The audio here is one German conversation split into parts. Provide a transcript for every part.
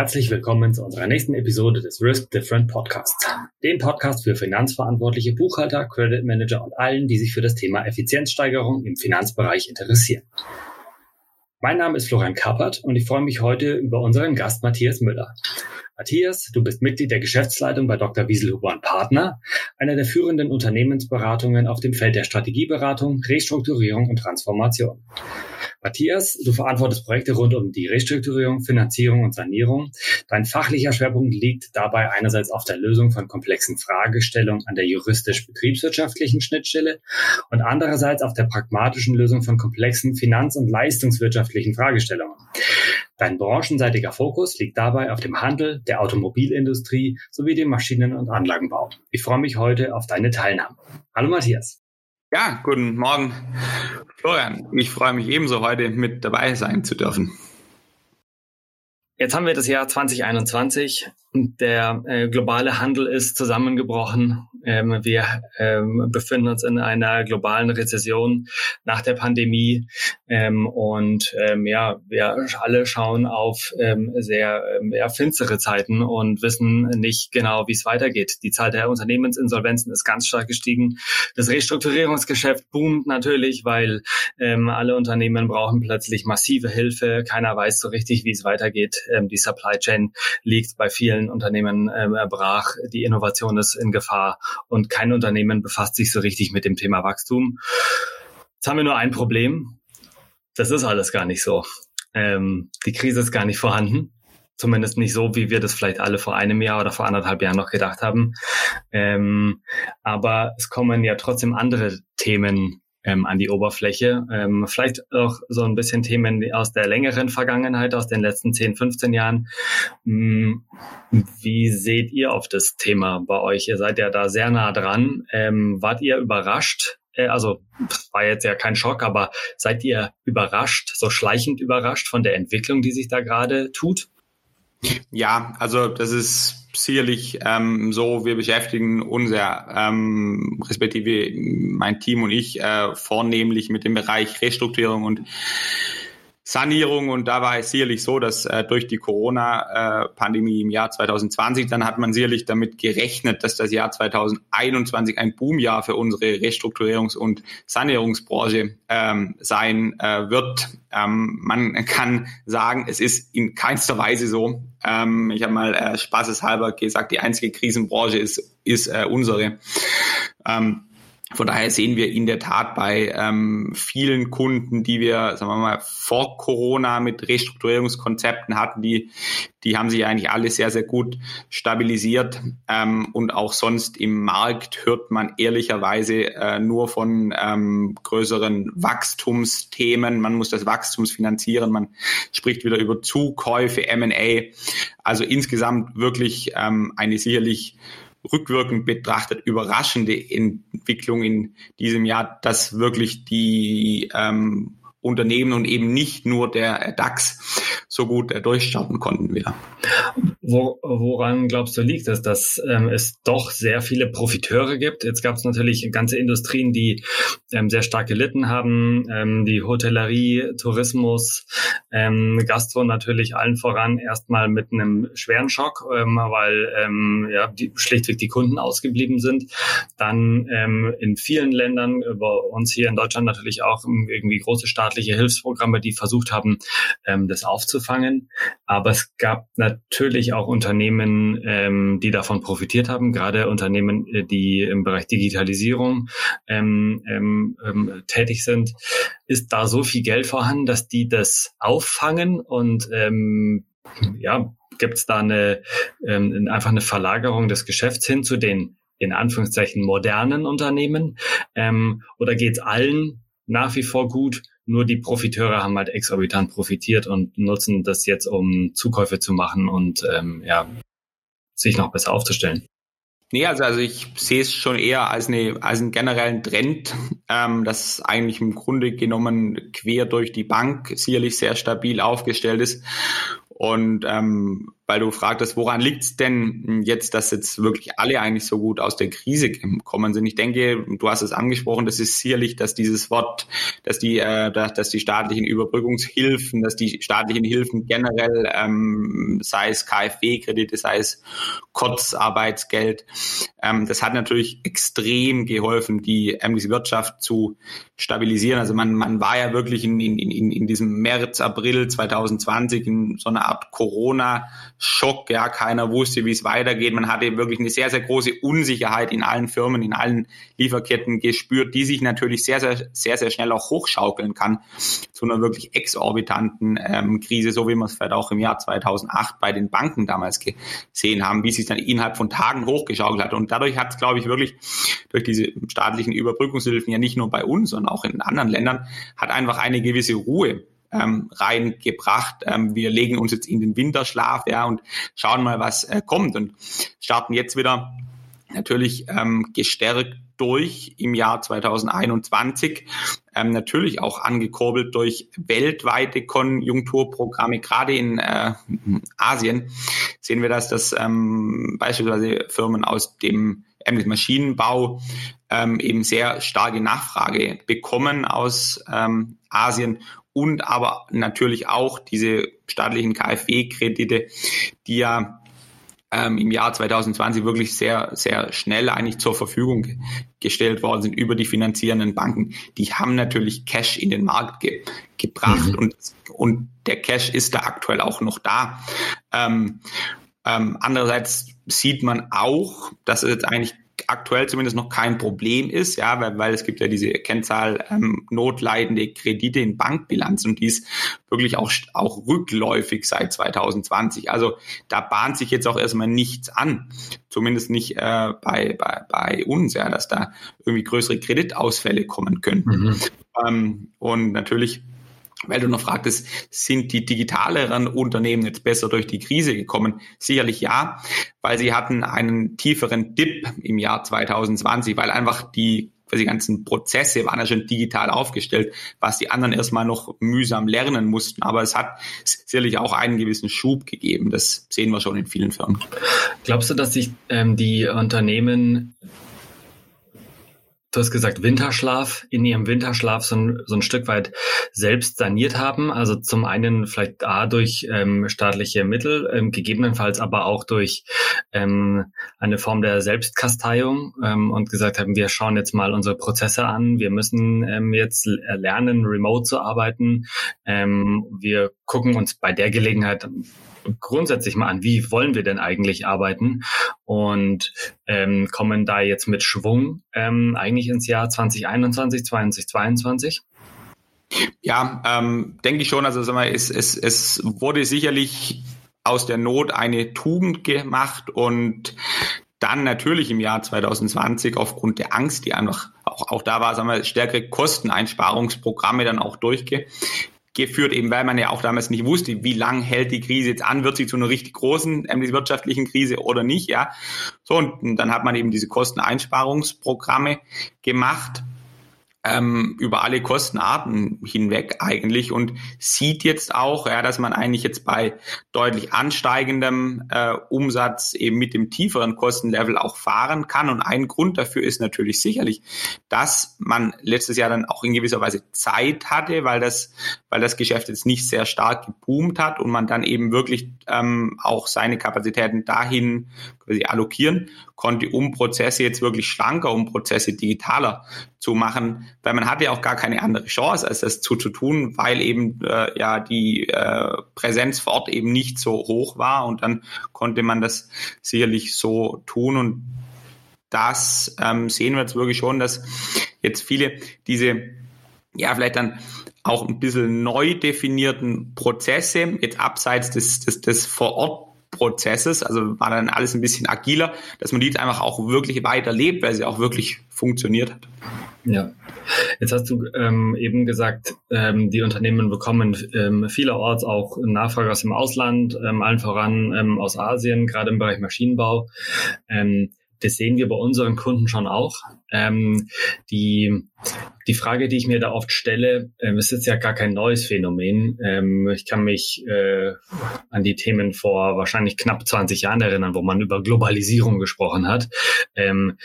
Herzlich willkommen zu unserer nächsten Episode des Risk Different Podcasts, dem Podcast für finanzverantwortliche Buchhalter, Credit Manager und allen, die sich für das Thema Effizienzsteigerung im Finanzbereich interessieren. Mein Name ist Florian Kappert und ich freue mich heute über unseren Gast Matthias Müller. Matthias, du bist Mitglied der Geschäftsleitung bei Dr. Wieselhuber Partner, einer der führenden Unternehmensberatungen auf dem Feld der Strategieberatung, Restrukturierung und Transformation. Matthias, du verantwortest Projekte rund um die Restrukturierung, Finanzierung und Sanierung. Dein fachlicher Schwerpunkt liegt dabei einerseits auf der Lösung von komplexen Fragestellungen an der juristisch-betriebswirtschaftlichen Schnittstelle und andererseits auf der pragmatischen Lösung von komplexen finanz- und leistungswirtschaftlichen Fragestellungen. Dein branchenseitiger Fokus liegt dabei auf dem Handel, der Automobilindustrie sowie dem Maschinen- und Anlagenbau. Ich freue mich heute auf deine Teilnahme. Hallo Matthias. Ja, guten Morgen, Florian. Ich freue mich ebenso, heute mit dabei sein zu dürfen. Jetzt haben wir das Jahr 2021 der äh, globale Handel ist zusammengebrochen. Ähm, wir ähm, befinden uns in einer globalen Rezession nach der Pandemie ähm, und ähm, ja, wir alle schauen auf ähm, sehr ähm, ja, finstere Zeiten und wissen nicht genau, wie es weitergeht. Die Zahl der Unternehmensinsolvenzen ist ganz stark gestiegen. Das Restrukturierungsgeschäft boomt natürlich, weil alle Unternehmen brauchen plötzlich massive Hilfe. Keiner weiß so richtig, wie es weitergeht. Die Supply Chain liegt bei vielen vielen Unternehmen ähm, brach. Die Innovation ist in Gefahr und kein Unternehmen befasst sich so richtig mit dem Thema Wachstum. Jetzt haben wir nur ein Problem. Das ist alles gar nicht so. Ähm, die Krise ist gar nicht vorhanden. Zumindest nicht so, wie wir das vielleicht alle vor einem Jahr oder vor anderthalb Jahren noch gedacht haben. Ähm, aber es kommen ja trotzdem andere Themen ähm, an die Oberfläche. Ähm, vielleicht auch so ein bisschen Themen aus der längeren Vergangenheit, aus den letzten 10, 15 Jahren. Hm, wie seht ihr auf das Thema bei euch? Ihr seid ja da sehr nah dran. Ähm, wart ihr überrascht? Äh, also war jetzt ja kein Schock, aber seid ihr überrascht, so schleichend überrascht von der Entwicklung, die sich da gerade tut? Ja, also das ist sicherlich ähm, so. Wir beschäftigen uns ja, ähm, respektive mein Team und ich, äh, vornehmlich mit dem Bereich Restrukturierung und Sanierung und da war es sicherlich so, dass äh, durch die Corona-Pandemie im Jahr 2020, dann hat man sicherlich damit gerechnet, dass das Jahr 2021 ein Boomjahr für unsere Restrukturierungs- und Sanierungsbranche ähm, sein äh, wird. Ähm, man kann sagen, es ist in keinster Weise so. Ähm, ich habe mal äh, spaßeshalber gesagt, die einzige Krisenbranche ist, ist äh, unsere. Ähm, von daher sehen wir in der Tat bei ähm, vielen Kunden, die wir, sagen wir mal, vor Corona mit Restrukturierungskonzepten hatten, die, die haben sich eigentlich alle sehr, sehr gut stabilisiert. Ähm, und auch sonst im Markt hört man ehrlicherweise äh, nur von ähm, größeren Wachstumsthemen. Man muss das Wachstum finanzieren. Man spricht wieder über Zukäufe, M&A. Also insgesamt wirklich ähm, eine sicherlich rückwirkend betrachtet überraschende Entwicklung in diesem Jahr, dass wirklich die ähm, Unternehmen und eben nicht nur der DAX so gut äh, durchstarten konnten wieder. Wo, woran glaubst du liegt es, dass ähm, es doch sehr viele Profiteure gibt? Jetzt gab es natürlich ganze Industrien, die ähm, sehr stark gelitten haben, ähm, die Hotellerie, Tourismus, ähm, Gastro natürlich allen voran erstmal mit einem schweren Schock, ähm, weil ähm, ja die, schlichtweg die Kunden ausgeblieben sind. Dann ähm, in vielen Ländern, über uns hier in Deutschland natürlich auch irgendwie große staatliche Hilfsprogramme, die versucht haben, ähm, das aufzufangen. Aber es gab natürlich auch Unternehmen, ähm, die davon profitiert haben, gerade Unternehmen, äh, die im Bereich Digitalisierung ähm, ähm, ähm, tätig sind. Ist da so viel Geld vorhanden, dass die das auffangen und ähm, ja, gibt es da eine ähm, einfach eine Verlagerung des Geschäfts hin zu den in Anführungszeichen modernen Unternehmen? Ähm, oder geht es allen nach wie vor gut? Nur die Profiteure haben halt exorbitant profitiert und nutzen das jetzt, um Zukäufe zu machen und ähm, ja, sich noch besser aufzustellen. Nee, also, also ich sehe es schon eher als, eine, als einen generellen Trend, ähm, das eigentlich im Grunde genommen quer durch die Bank sicherlich sehr stabil aufgestellt ist. Und ähm, weil du fragtest, woran liegt es denn jetzt, dass jetzt wirklich alle eigentlich so gut aus der Krise gekommen sind? Ich denke, du hast es angesprochen, das ist sicherlich, dass dieses Wort, dass die, äh, dass, die staatlichen Überbrückungshilfen, dass die staatlichen Hilfen generell, ähm, sei es KfW-Kredite, sei es Kurzarbeitsgeld, ähm, das hat natürlich extrem geholfen, die diese Wirtschaft zu stabilisieren. Also man, man war ja wirklich in, in, in, diesem März, April 2020 in so einer Art Corona-Schock. Ja, keiner wusste, wie es weitergeht. Man hatte wirklich eine sehr, sehr große Unsicherheit in allen Firmen, in allen Lieferketten gespürt, die sich natürlich sehr, sehr, sehr, sehr schnell auch hochschaukeln kann zu einer wirklich exorbitanten ähm, Krise, so wie wir es vielleicht auch im Jahr 2008 bei den Banken damals gesehen haben, wie sich dann innerhalb von Tagen hochgeschaukelt hat. Und dadurch hat es, glaube ich, wirklich durch diese staatlichen Überbrückungshilfen ja nicht nur bei uns, sondern auch in anderen Ländern, hat einfach eine gewisse Ruhe ähm, reingebracht. Ähm, wir legen uns jetzt in den Winterschlaf ja, und schauen mal, was äh, kommt. Und starten jetzt wieder natürlich ähm, gestärkt durch im Jahr 2021, ähm, natürlich auch angekurbelt durch weltweite Konjunkturprogramme, gerade in äh, Asien sehen wir das, dass ähm, beispielsweise Firmen aus dem ähm, Maschinenbau ähm, eben sehr starke Nachfrage bekommen aus ähm, Asien und aber natürlich auch diese staatlichen KfW-Kredite, die ja ähm, im Jahr 2020 wirklich sehr, sehr schnell eigentlich zur Verfügung gestellt worden sind über die finanzierenden Banken. Die haben natürlich Cash in den Markt ge gebracht mhm. und, und der Cash ist da aktuell auch noch da. Ähm, ähm, andererseits sieht man auch, dass es jetzt eigentlich aktuell zumindest noch kein Problem ist, ja, weil, weil es gibt ja diese Kennzahl ähm, notleidende Kredite in Bankbilanzen und die ist wirklich auch, auch rückläufig seit 2020. Also da bahnt sich jetzt auch erstmal nichts an, zumindest nicht äh, bei, bei, bei uns, ja, dass da irgendwie größere Kreditausfälle kommen könnten. Mhm. Ähm, und natürlich weil du noch fragtest, sind die digitaleren Unternehmen jetzt besser durch die Krise gekommen? Sicherlich ja, weil sie hatten einen tieferen Dip im Jahr 2020, weil einfach die die ganzen Prozesse waren ja schon digital aufgestellt, was die anderen erstmal noch mühsam lernen mussten. Aber es hat sicherlich auch einen gewissen Schub gegeben. Das sehen wir schon in vielen Firmen. Glaubst du, dass sich ähm, die Unternehmen du hast gesagt, Winterschlaf, in ihrem Winterschlaf so ein, so ein Stück weit selbst saniert haben. Also zum einen vielleicht A durch ähm, staatliche Mittel, ähm, gegebenenfalls aber auch durch ähm, eine Form der Selbstkasteiung ähm, und gesagt haben, wir schauen jetzt mal unsere Prozesse an, wir müssen ähm, jetzt lernen, remote zu arbeiten. Ähm, wir gucken uns bei der Gelegenheit grundsätzlich mal an, wie wollen wir denn eigentlich arbeiten und ähm, kommen da jetzt mit Schwung ähm, eigentlich ins Jahr 2021, 2022? Ja, ähm, denke ich schon. Also sag mal, es, es, es wurde sicherlich aus der Not eine Tugend gemacht und dann natürlich im Jahr 2020 aufgrund der Angst, die einfach auch, auch da war, sagen wir, stärkere Kosteneinsparungsprogramme dann auch durchge geführt, eben weil man ja auch damals nicht wusste, wie lang hält die Krise jetzt an, wird sie zu einer richtig großen ähm, wirtschaftlichen Krise oder nicht, ja. So, und dann hat man eben diese Kosteneinsparungsprogramme gemacht ähm, über alle Kostenarten hinweg eigentlich und sieht jetzt auch, ja, dass man eigentlich jetzt bei deutlich ansteigendem äh, Umsatz eben mit dem tieferen Kostenlevel auch fahren kann. Und ein Grund dafür ist natürlich sicherlich, dass man letztes Jahr dann auch in gewisser Weise Zeit hatte, weil das, weil das Geschäft jetzt nicht sehr stark geboomt hat und man dann eben wirklich ähm, auch seine Kapazitäten dahin quasi allokieren konnte, um Prozesse jetzt wirklich schlanker, um Prozesse digitaler zu machen, weil man hatte ja auch gar keine andere Chance, als das zu, zu tun, weil eben äh, ja die äh, Präsenz vor Ort eben nicht so hoch war und dann konnte man das sicherlich so tun und das ähm, sehen wir jetzt wirklich schon, dass jetzt viele diese ja vielleicht dann auch ein bisschen neu definierten Prozesse, jetzt abseits des, des, des vor Ort Prozesses, also war dann alles ein bisschen agiler, dass man die jetzt einfach auch wirklich weiterlebt, weil sie auch wirklich funktioniert hat. Ja. Jetzt hast du ähm, eben gesagt, ähm, die Unternehmen bekommen ähm, vielerorts auch Nachfrage aus dem Ausland, ähm, allen voran ähm, aus Asien, gerade im Bereich Maschinenbau. Ähm, das sehen wir bei unseren Kunden schon auch. Ähm, die, die Frage, die ich mir da oft stelle, ähm, ist jetzt ja gar kein neues Phänomen. Ähm, ich kann mich äh, an die Themen vor wahrscheinlich knapp 20 Jahren erinnern, wo man über Globalisierung gesprochen hat. Ähm,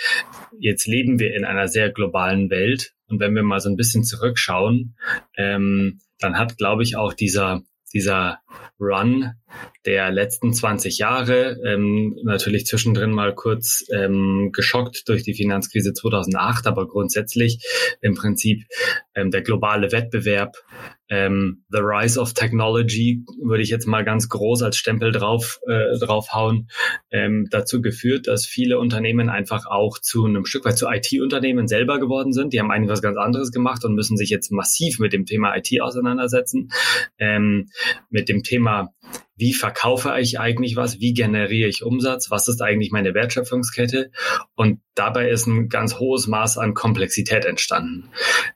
jetzt leben wir in einer sehr globalen Welt. Und wenn wir mal so ein bisschen zurückschauen, ähm, dann hat, glaube ich, auch dieser dieser Run der letzten 20 Jahre, ähm, natürlich zwischendrin mal kurz ähm, geschockt durch die Finanzkrise 2008, aber grundsätzlich im Prinzip ähm, der globale Wettbewerb, ähm, The Rise of Technology, würde ich jetzt mal ganz groß als Stempel drauf äh, draufhauen, ähm, dazu geführt, dass viele Unternehmen einfach auch zu einem Stück weit zu IT-Unternehmen selber geworden sind. Die haben eigentlich was ganz anderes gemacht und müssen sich jetzt massiv mit dem Thema IT auseinandersetzen, ähm, mit dem Thema wie verkaufe ich eigentlich was, wie generiere ich Umsatz, was ist eigentlich meine Wertschöpfungskette und dabei ist ein ganz hohes Maß an Komplexität entstanden.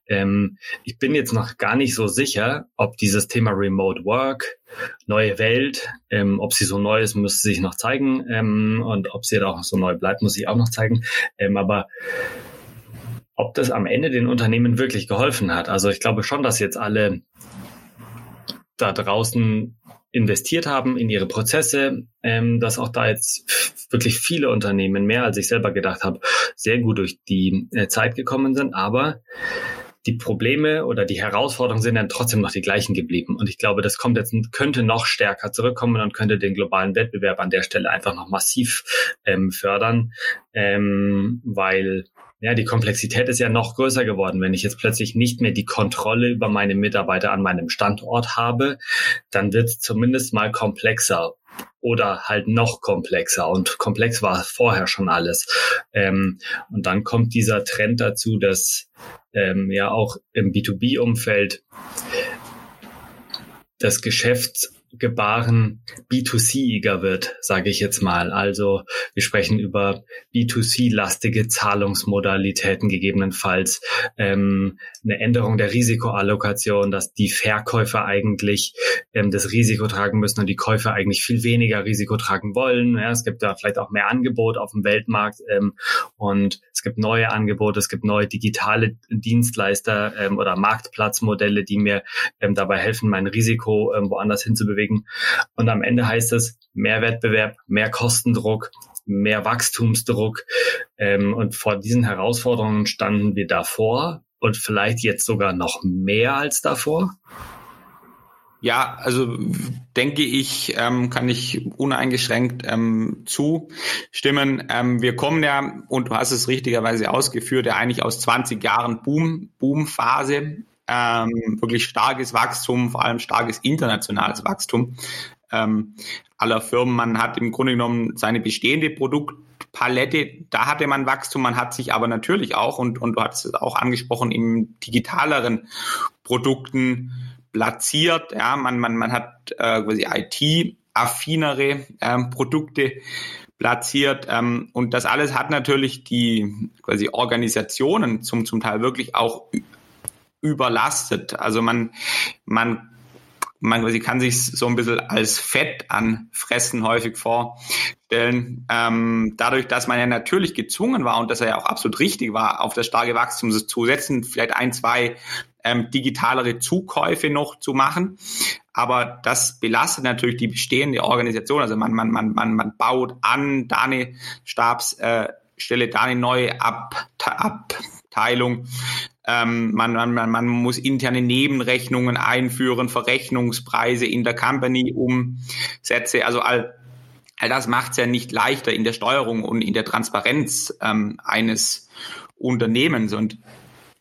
Ähm, ich bin jetzt noch gar nicht so sicher, ob dieses Thema Remote Work, neue Welt, ähm, ob sie so neu ist, müsste sich noch zeigen ähm, und ob sie auch so neu bleibt, muss ich auch noch zeigen. Ähm, aber ob das am Ende den Unternehmen wirklich geholfen hat. Also ich glaube schon, dass jetzt alle da draußen investiert haben in ihre Prozesse, ähm, dass auch da jetzt wirklich viele Unternehmen, mehr als ich selber gedacht habe, sehr gut durch die äh, Zeit gekommen sind. Aber die Probleme oder die Herausforderungen sind dann trotzdem noch die gleichen geblieben. Und ich glaube, das kommt jetzt, könnte noch stärker zurückkommen und könnte den globalen Wettbewerb an der Stelle einfach noch massiv ähm, fördern, ähm, weil ja, die Komplexität ist ja noch größer geworden. Wenn ich jetzt plötzlich nicht mehr die Kontrolle über meine Mitarbeiter an meinem Standort habe, dann wird es zumindest mal komplexer oder halt noch komplexer. Und komplex war vorher schon alles. Ähm, und dann kommt dieser Trend dazu, dass ähm, ja auch im B2B-Umfeld das Geschäft Gebaren B2C-iger wird, sage ich jetzt mal. Also wir sprechen über B2C-lastige Zahlungsmodalitäten gegebenenfalls, ähm, eine Änderung der Risikoallokation, dass die Verkäufer eigentlich ähm, das Risiko tragen müssen und die Käufer eigentlich viel weniger Risiko tragen wollen. Ja, es gibt da vielleicht auch mehr Angebot auf dem Weltmarkt ähm, und es gibt neue Angebote, es gibt neue digitale Dienstleister ähm, oder Marktplatzmodelle, die mir ähm, dabei helfen, mein Risiko ähm, woanders hinzubewegen. Und am Ende heißt es mehr Wettbewerb, mehr Kostendruck, mehr Wachstumsdruck. Ähm, und vor diesen Herausforderungen standen wir davor und vielleicht jetzt sogar noch mehr als davor. Ja, also denke ich, ähm, kann ich uneingeschränkt ähm, zustimmen. Ähm, wir kommen ja, und du hast es richtigerweise ausgeführt, ja eigentlich aus 20 Jahren Boom, Boomphase, ähm, wirklich starkes Wachstum, vor allem starkes internationales Wachstum ähm, aller Firmen. Man hat im Grunde genommen seine bestehende Produktpalette, da hatte man Wachstum, man hat sich aber natürlich auch, und, und du hast es auch angesprochen, im digitaleren Produkten platziert. Ja, man, man, man hat äh, quasi IT-affinere ähm, Produkte platziert. Ähm, und das alles hat natürlich die quasi Organisationen zum, zum Teil wirklich auch überlastet. Also man, man man quasi kann sich so ein bisschen als Fett anfressen häufig vorstellen. Ähm, dadurch, dass man ja natürlich gezwungen war und dass er ja auch absolut richtig war, auf das starke Wachstum zu setzen, vielleicht ein, zwei ähm, digitalere Zukäufe noch zu machen. Aber das belastet natürlich die bestehende Organisation. Also man, man, man, man, man baut an, da eine Stabsstelle, äh, da eine neue Ab Abteilung. Ähm, man, man, man muss interne Nebenrechnungen einführen, Verrechnungspreise in der Company umsetze. Also all, all das macht es ja nicht leichter in der Steuerung und in der Transparenz ähm, eines Unternehmens. Und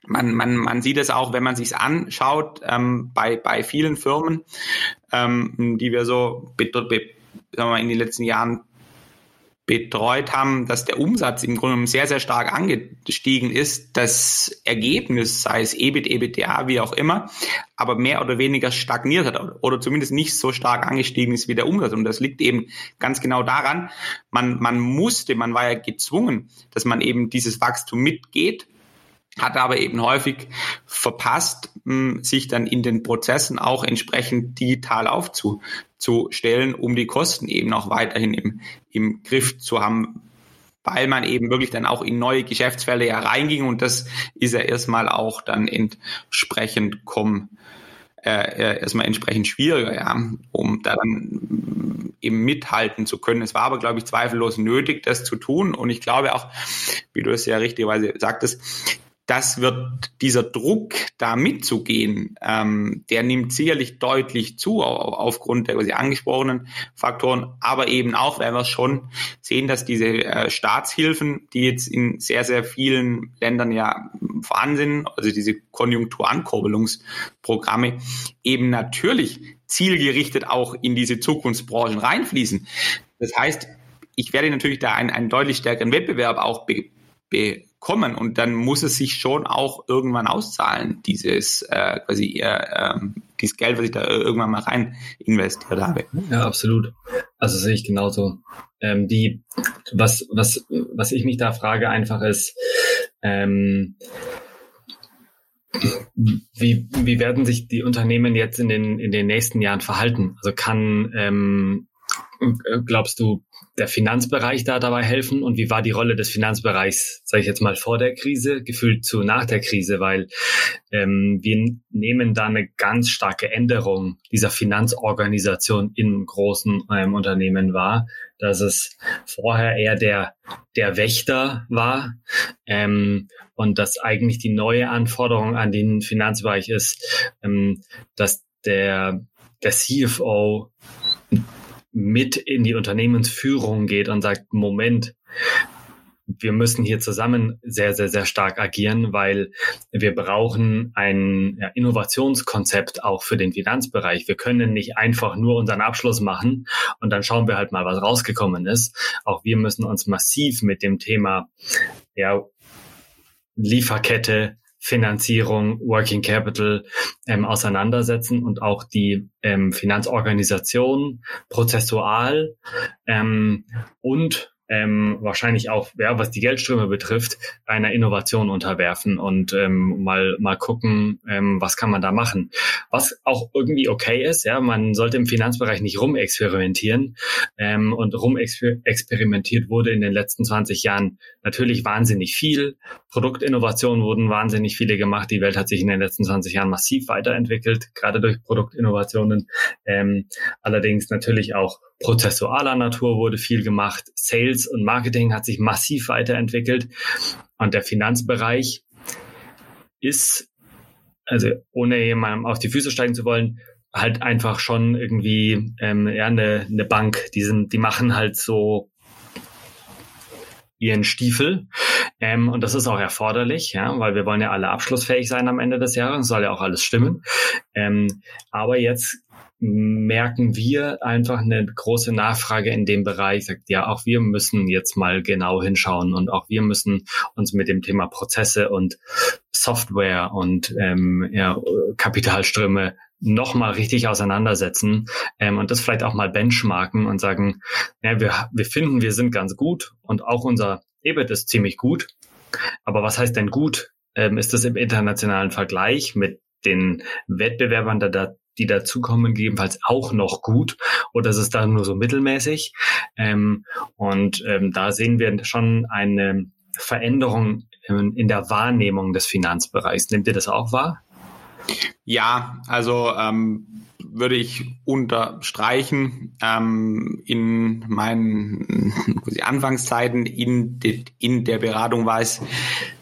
man, man, man sieht es auch, wenn man sich anschaut, ähm, bei, bei vielen Firmen, ähm, die wir so sagen wir mal, in den letzten Jahren betreut haben, dass der Umsatz im Grunde sehr, sehr stark angestiegen ist. Das Ergebnis, sei es EBIT, EBITDA, wie auch immer, aber mehr oder weniger stagniert hat oder zumindest nicht so stark angestiegen ist wie der Umsatz. Und das liegt eben ganz genau daran, man, man musste, man war ja gezwungen, dass man eben dieses Wachstum mitgeht hat aber eben häufig verpasst, sich dann in den Prozessen auch entsprechend digital aufzustellen, um die Kosten eben auch weiterhin im, im Griff zu haben. weil man eben wirklich dann auch in neue Geschäftsfelder ja reinging und das ist ja erstmal auch dann entsprechend kommen äh, äh, erstmal entsprechend schwieriger, ja, um da dann eben mithalten zu können. Es war aber, glaube ich, zweifellos nötig, das zu tun. Und ich glaube auch, wie du es ja richtigerweise sagtest, das wird dieser Druck, da mitzugehen, ähm, der nimmt sicherlich deutlich zu aufgrund der quasi angesprochenen Faktoren, aber eben auch, weil wir schon sehen, dass diese äh, Staatshilfen, die jetzt in sehr, sehr vielen Ländern ja vorhanden sind, also diese Konjunkturankurbelungsprogramme, eben natürlich zielgerichtet auch in diese Zukunftsbranchen reinfließen. Das heißt, ich werde natürlich da einen, einen deutlich stärkeren Wettbewerb auch be bekommen und dann muss es sich schon auch irgendwann auszahlen, dieses äh, quasi äh, äh, dieses Geld, was ich da irgendwann mal rein investiert habe. Ja, absolut. Also sehe ich genauso. Ähm, die, was, was, was ich mich da frage einfach ist, ähm, wie, wie werden sich die Unternehmen jetzt in den, in den nächsten Jahren verhalten? Also kann, ähm, glaubst du, der Finanzbereich da dabei helfen? Und wie war die Rolle des Finanzbereichs, sage ich jetzt mal, vor der Krise, gefühlt zu nach der Krise, weil ähm, wir nehmen da eine ganz starke Änderung dieser Finanzorganisation in großen ähm, Unternehmen wahr, dass es vorher eher der, der Wächter war ähm, und dass eigentlich die neue Anforderung an den Finanzbereich ist, ähm, dass der, der CFO mit in die Unternehmensführung geht und sagt, Moment, wir müssen hier zusammen sehr, sehr, sehr stark agieren, weil wir brauchen ein Innovationskonzept auch für den Finanzbereich. Wir können nicht einfach nur unseren Abschluss machen und dann schauen wir halt mal, was rausgekommen ist. Auch wir müssen uns massiv mit dem Thema ja, Lieferkette, Finanzierung, Working Capital ähm, auseinandersetzen und auch die ähm, Finanzorganisation prozessual ähm, und ähm, wahrscheinlich auch, ja, was die Geldströme betrifft, einer Innovation unterwerfen und ähm, mal mal gucken, ähm, was kann man da machen. Was auch irgendwie okay ist, ja, man sollte im Finanzbereich nicht rumexperimentieren ähm, und rumexperimentiert wurde in den letzten 20 Jahren natürlich wahnsinnig viel. Produktinnovationen wurden wahnsinnig viele gemacht. Die Welt hat sich in den letzten 20 Jahren massiv weiterentwickelt, gerade durch Produktinnovationen. Ähm, allerdings natürlich auch prozessualer Natur wurde viel gemacht. Sales und Marketing hat sich massiv weiterentwickelt. Und der Finanzbereich ist, also ohne jemandem auf die Füße steigen zu wollen, halt einfach schon irgendwie ähm, ja, eine, eine Bank. Die, sind, die machen halt so ihren Stiefel. Ähm, und das ist auch erforderlich, ja, weil wir wollen ja alle abschlussfähig sein am Ende des Jahres, soll ja auch alles stimmen. Ähm, aber jetzt merken wir einfach eine große Nachfrage in dem Bereich. Sagt, ja, auch wir müssen jetzt mal genau hinschauen und auch wir müssen uns mit dem Thema Prozesse und Software und ähm, ja, Kapitalströme nochmal richtig auseinandersetzen ähm, und das vielleicht auch mal benchmarken und sagen, ja, wir, wir finden, wir sind ganz gut und auch unser EBIT ist ziemlich gut. Aber was heißt denn gut? Ähm, ist das im internationalen Vergleich mit den Wettbewerbern, da, die dazukommen, gegebenenfalls auch noch gut oder ist es da nur so mittelmäßig? Ähm, und ähm, da sehen wir schon eine Veränderung in, in der Wahrnehmung des Finanzbereichs. Nehmt ihr das auch wahr? Ja, also ähm, würde ich unterstreichen. Ähm, in meinen Anfangszeiten in, de, in der Beratung war es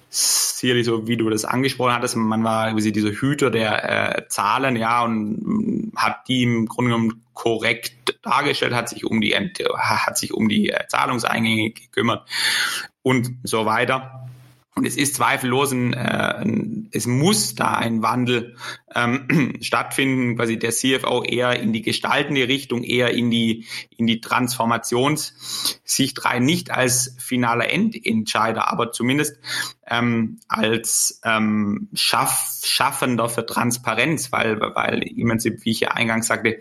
sicherlich so, wie du das angesprochen hattest, man war quasi dieser Hüter der äh, Zahlen, ja, und hat die im Grunde genommen korrekt dargestellt, hat sich um die hat sich um die äh, Zahlungseingänge gekümmert und so weiter. Und es ist zweifellos ein, äh, es muss da ein Wandel ähm, stattfinden, quasi der CFO eher in die gestaltende Richtung, eher in die, in die Transformationssicht rein, nicht als finaler Endentscheider, aber zumindest ähm, als ähm, Schaff, Schaffender für Transparenz, weil, weil im wie ich ja eingangs sagte,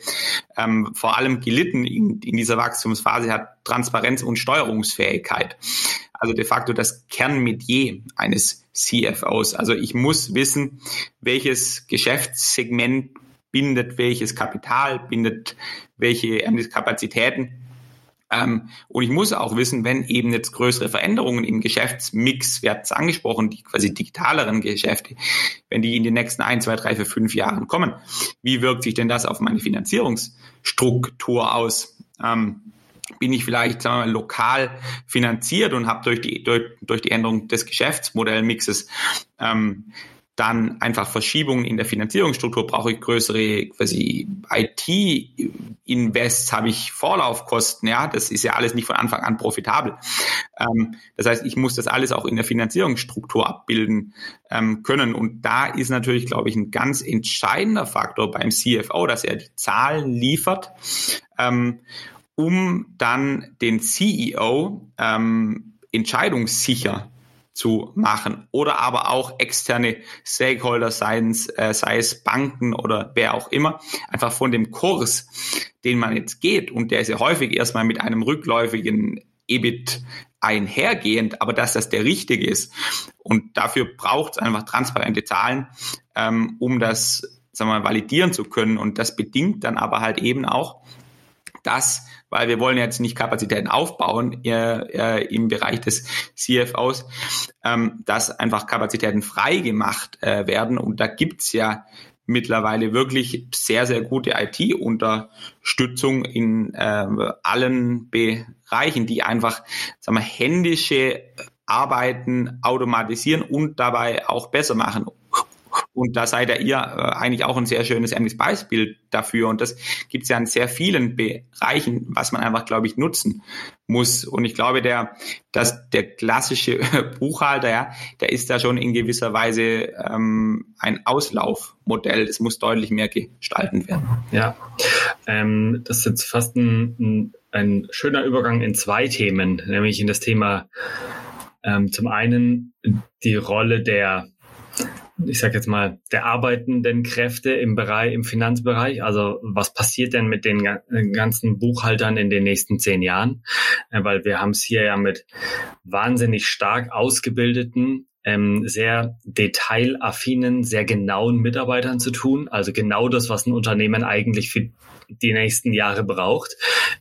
ähm, vor allem gelitten in, in dieser Wachstumsphase hat Transparenz und Steuerungsfähigkeit. Also de facto das Kernmetier eines CFOs. Also ich muss wissen, welches Geschäftssegment bindet welches Kapital, bindet welche Kapazitäten Ähm, und ich muss auch wissen, wenn eben jetzt größere Veränderungen im Geschäftsmix, wir hatten es angesprochen, die quasi digitaleren Geschäfte, wenn die in den nächsten ein, zwei, drei, vier, fünf Jahren kommen, wie wirkt sich denn das auf meine Finanzierungsstruktur aus? Ähm, bin ich vielleicht sagen wir mal, lokal finanziert und habe durch die, durch, durch die Änderung des Geschäftsmodellmixes ähm, dann einfach Verschiebungen in der Finanzierungsstruktur, brauche ich größere quasi IT-Invests, habe ich Vorlaufkosten, ja, das ist ja alles nicht von Anfang an profitabel. Ähm, das heißt, ich muss das alles auch in der Finanzierungsstruktur abbilden ähm, können. Und da ist natürlich, glaube ich, ein ganz entscheidender Faktor beim CFO, dass er die Zahlen liefert. Ähm, um dann den CEO ähm, entscheidungssicher zu machen oder aber auch externe Stakeholder, seien es, äh, sei es Banken oder wer auch immer, einfach von dem Kurs, den man jetzt geht und der ist ja häufig erstmal mit einem rückläufigen EBIT einhergehend, aber dass das der richtige ist. Und dafür braucht es einfach transparente Zahlen, ähm, um das sagen wir mal, validieren zu können. Und das bedingt dann aber halt eben auch, dass weil wir wollen jetzt nicht Kapazitäten aufbauen äh, äh, im Bereich des CFOs, ähm, dass einfach Kapazitäten frei gemacht äh, werden. Und da gibt's ja mittlerweile wirklich sehr, sehr gute IT-Unterstützung in äh, allen Bereichen, die einfach sagen wir, händische Arbeiten automatisieren und dabei auch besser machen. Und da seid ihr äh, eigentlich auch ein sehr schönes Beispiel dafür. Und das gibt es ja in sehr vielen Bereichen, was man einfach, glaube ich, nutzen muss. Und ich glaube, der, dass der klassische Buchhalter, ja, der ist da schon in gewisser Weise ähm, ein Auslaufmodell. Das muss deutlich mehr gestalten werden. Ja, ähm, das ist jetzt fast ein, ein, ein schöner Übergang in zwei Themen, nämlich in das Thema ähm, zum einen die Rolle der ich sage jetzt mal, der arbeitenden Kräfte im Bereich, im Finanzbereich. Also was passiert denn mit den ganzen Buchhaltern in den nächsten zehn Jahren? Äh, weil wir haben es hier ja mit wahnsinnig stark ausgebildeten, ähm, sehr detailaffinen, sehr genauen Mitarbeitern zu tun. Also genau das, was ein Unternehmen eigentlich für die nächsten Jahre braucht.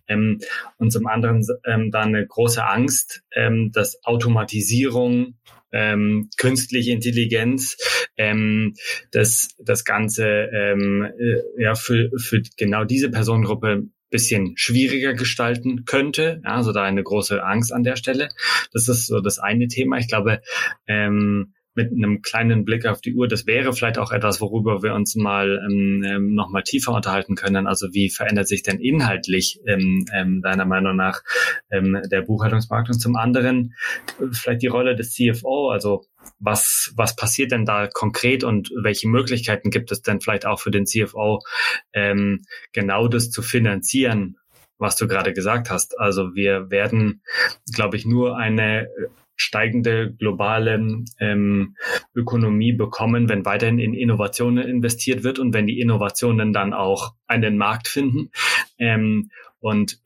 Ähm, und zum anderen ähm, dann eine große Angst, ähm, dass Automatisierung ähm, künstliche Intelligenz, ähm, das, das Ganze ähm, äh, ja, für, für genau diese Personengruppe bisschen schwieriger gestalten könnte. Ja, also da eine große Angst an der Stelle. Das ist so das eine Thema. Ich glaube, ähm, mit einem kleinen Blick auf die Uhr, das wäre vielleicht auch etwas, worüber wir uns mal ähm, ähm, noch mal tiefer unterhalten können. Also wie verändert sich denn inhaltlich ähm, ähm, deiner Meinung nach ähm, der Buchhaltungsmarkt und zum anderen vielleicht die Rolle des CFO, also was, was passiert denn da konkret und welche Möglichkeiten gibt es denn vielleicht auch für den CFO, ähm, genau das zu finanzieren, was du gerade gesagt hast. Also wir werden, glaube ich, nur eine steigende globale ähm, Ökonomie bekommen, wenn weiterhin in Innovationen investiert wird und wenn die Innovationen dann auch einen Markt finden. Ähm, und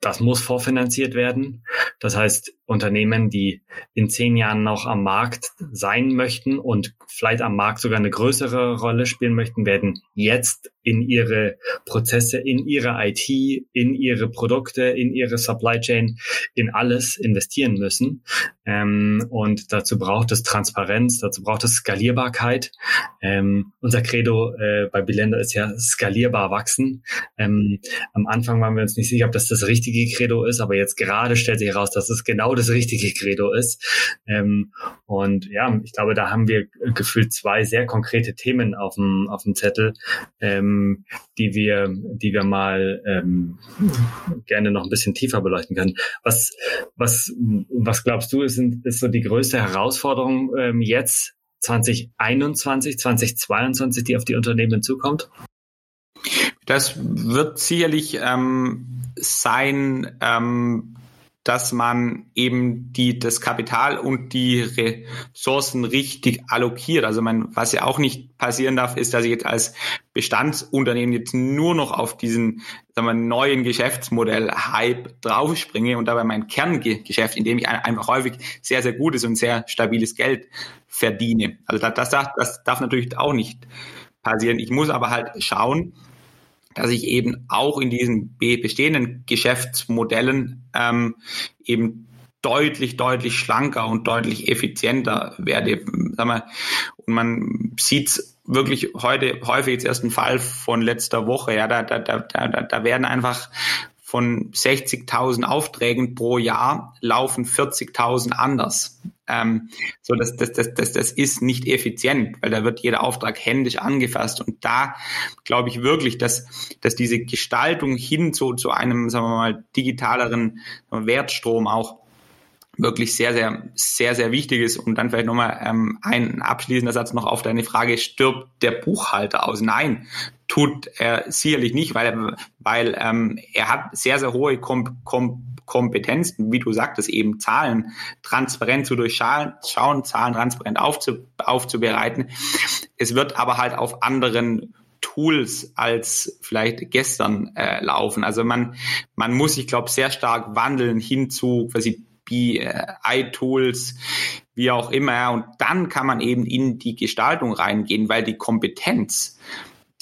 das muss vorfinanziert werden. Das heißt, Unternehmen, die in zehn Jahren noch am Markt sein möchten und vielleicht am Markt sogar eine größere Rolle spielen möchten, werden jetzt in ihre Prozesse, in ihre IT, in ihre Produkte, in ihre Supply Chain, in alles investieren müssen. Ähm, und dazu braucht es Transparenz, dazu braucht es Skalierbarkeit. Ähm, unser Credo äh, bei Bilender ist ja skalierbar wachsen. Ähm, am Anfang waren wir uns nicht sicher, ob das das richtige Credo ist, aber jetzt gerade stellt sich heraus, dass es genau das richtige Credo ist. Ähm, und ja, ich glaube, da haben wir gefühlt zwei sehr konkrete Themen auf dem, auf dem Zettel, ähm, die wir, die wir mal ähm, gerne noch ein bisschen tiefer beleuchten können. Was, was, was glaubst du, ist, ist so die größte Herausforderung ähm, jetzt 2021, 2022, die auf die Unternehmen zukommt? Das wird sicherlich ähm, sein, ähm, dass man eben die, das Kapital und die Ressourcen richtig allokiert. Also man, was ja auch nicht passieren darf, ist, dass ich jetzt als Bestandsunternehmen jetzt nur noch auf diesen sagen wir, neuen Geschäftsmodell Hype draufspringe und dabei mein Kerngeschäft, in dem ich einfach häufig sehr, sehr gutes und sehr stabiles Geld verdiene. Also das, das, das darf natürlich auch nicht passieren. Ich muss aber halt schauen, dass ich eben auch in diesen bestehenden Geschäftsmodellen ähm, eben deutlich, deutlich schlanker und deutlich effizienter werde. Sag mal, und man sieht wirklich heute häufig jetzt erst ein Fall von letzter Woche. Ja, da, da, da, da, da werden einfach von 60.000 Aufträgen pro Jahr laufen 40.000 anders. Ähm, so das, das, das, das, das ist nicht effizient, weil da wird jeder Auftrag händisch angefasst. Und da glaube ich wirklich, dass, dass diese Gestaltung hin zu, zu einem, sagen wir mal, digitaleren Wertstrom auch wirklich sehr, sehr, sehr, sehr wichtig ist. Und dann vielleicht nochmal ähm, ein abschließender Satz noch auf deine Frage, stirbt der Buchhalter aus? Nein, tut er sicherlich nicht, weil, weil ähm, er hat sehr, sehr hohe Kom Kom Kompetenzen, wie du sagtest, eben Zahlen transparent zu durchschauen, Zahlen transparent aufzu, aufzubereiten. Es wird aber halt auf anderen Tools als vielleicht gestern äh, laufen. Also man, man muss, ich glaube, sehr stark wandeln hin zu quasi BI-Tools, wie auch immer. Und dann kann man eben in die Gestaltung reingehen, weil die Kompetenz,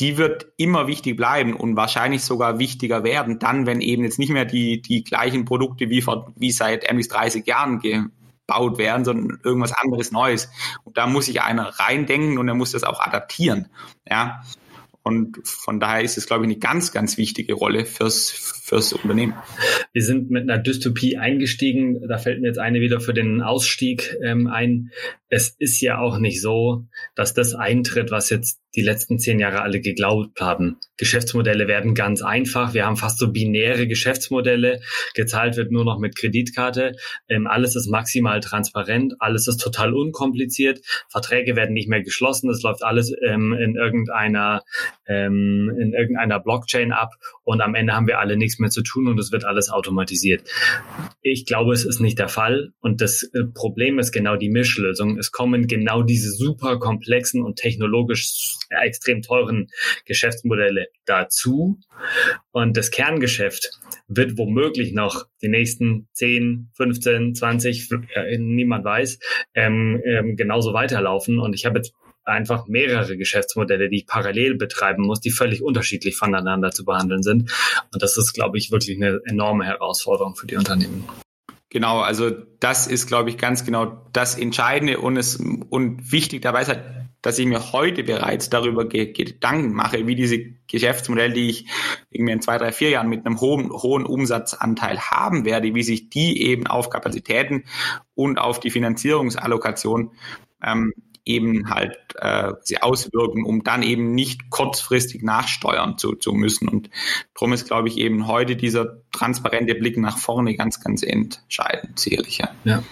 die wird immer wichtig bleiben und wahrscheinlich sogar wichtiger werden, dann, wenn eben jetzt nicht mehr die, die gleichen Produkte wie, vor, wie seit MX 30 Jahren gebaut werden, sondern irgendwas anderes Neues. Und da muss sich einer reindenken und er muss das auch adaptieren. Ja. Und von daher ist es, glaube ich, eine ganz, ganz wichtige Rolle fürs, fürs Unternehmen. Wir sind mit einer Dystopie eingestiegen. Da fällt mir jetzt eine wieder für den Ausstieg ähm, ein. Es ist ja auch nicht so, dass das eintritt, was jetzt die letzten zehn Jahre alle geglaubt haben. Geschäftsmodelle werden ganz einfach. Wir haben fast so binäre Geschäftsmodelle. Gezahlt wird nur noch mit Kreditkarte. Ähm, alles ist maximal transparent. Alles ist total unkompliziert. Verträge werden nicht mehr geschlossen. Das läuft alles ähm, in irgendeiner ähm, in irgendeiner Blockchain ab. Und am Ende haben wir alle nichts mehr zu tun und es wird alles automatisiert. Ich glaube, es ist nicht der Fall. Und das äh, Problem ist genau die Mischlösung. Es kommen genau diese super komplexen und technologisch extrem teuren Geschäftsmodelle dazu. Und das Kerngeschäft wird womöglich noch die nächsten 10, 15, 20, äh, niemand weiß, ähm, ähm, genauso weiterlaufen. Und ich habe jetzt einfach mehrere Geschäftsmodelle, die ich parallel betreiben muss, die völlig unterschiedlich voneinander zu behandeln sind. Und das ist, glaube ich, wirklich eine enorme Herausforderung für die Unternehmen. Genau, also das ist, glaube ich, ganz genau das Entscheidende und es und wichtig dabei ist halt, dass ich mir heute bereits darüber Gedanken mache, wie diese Geschäftsmodelle, die ich irgendwie in zwei, drei, vier Jahren mit einem hohen, hohen Umsatzanteil haben werde, wie sich die eben auf Kapazitäten und auf die Finanzierungsallokation ähm, eben halt äh, sie auswirken, um dann eben nicht kurzfristig nachsteuern zu, zu müssen. Und darum ist, glaube ich, eben heute dieser transparente Blick nach vorne ganz, ganz entscheidend, sicherlich. Ja. ja.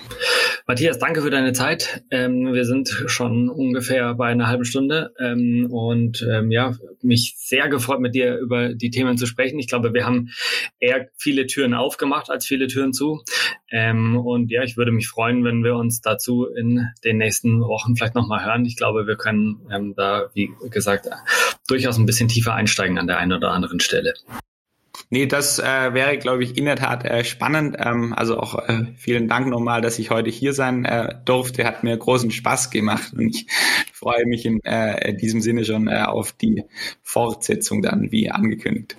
Matthias, danke für deine Zeit. Ähm, wir sind schon ungefähr bei einer halben Stunde ähm, und ähm, ja, mich sehr gefreut, mit dir über die Themen zu sprechen. Ich glaube, wir haben eher viele Türen aufgemacht als viele Türen zu. Ähm, und ja, ich würde mich freuen, wenn wir uns dazu in den nächsten Wochen vielleicht nochmal hören. Ich glaube, wir können ähm, da, wie gesagt, durchaus ein bisschen tiefer einsteigen an der einen oder anderen Stelle. Nee, das äh, wäre, glaube ich, in der Tat äh, spannend. Ähm, also auch äh, vielen Dank nochmal, dass ich heute hier sein äh, durfte. Hat mir großen Spaß gemacht und ich freue mich in äh, diesem Sinne schon äh, auf die Fortsetzung dann, wie angekündigt.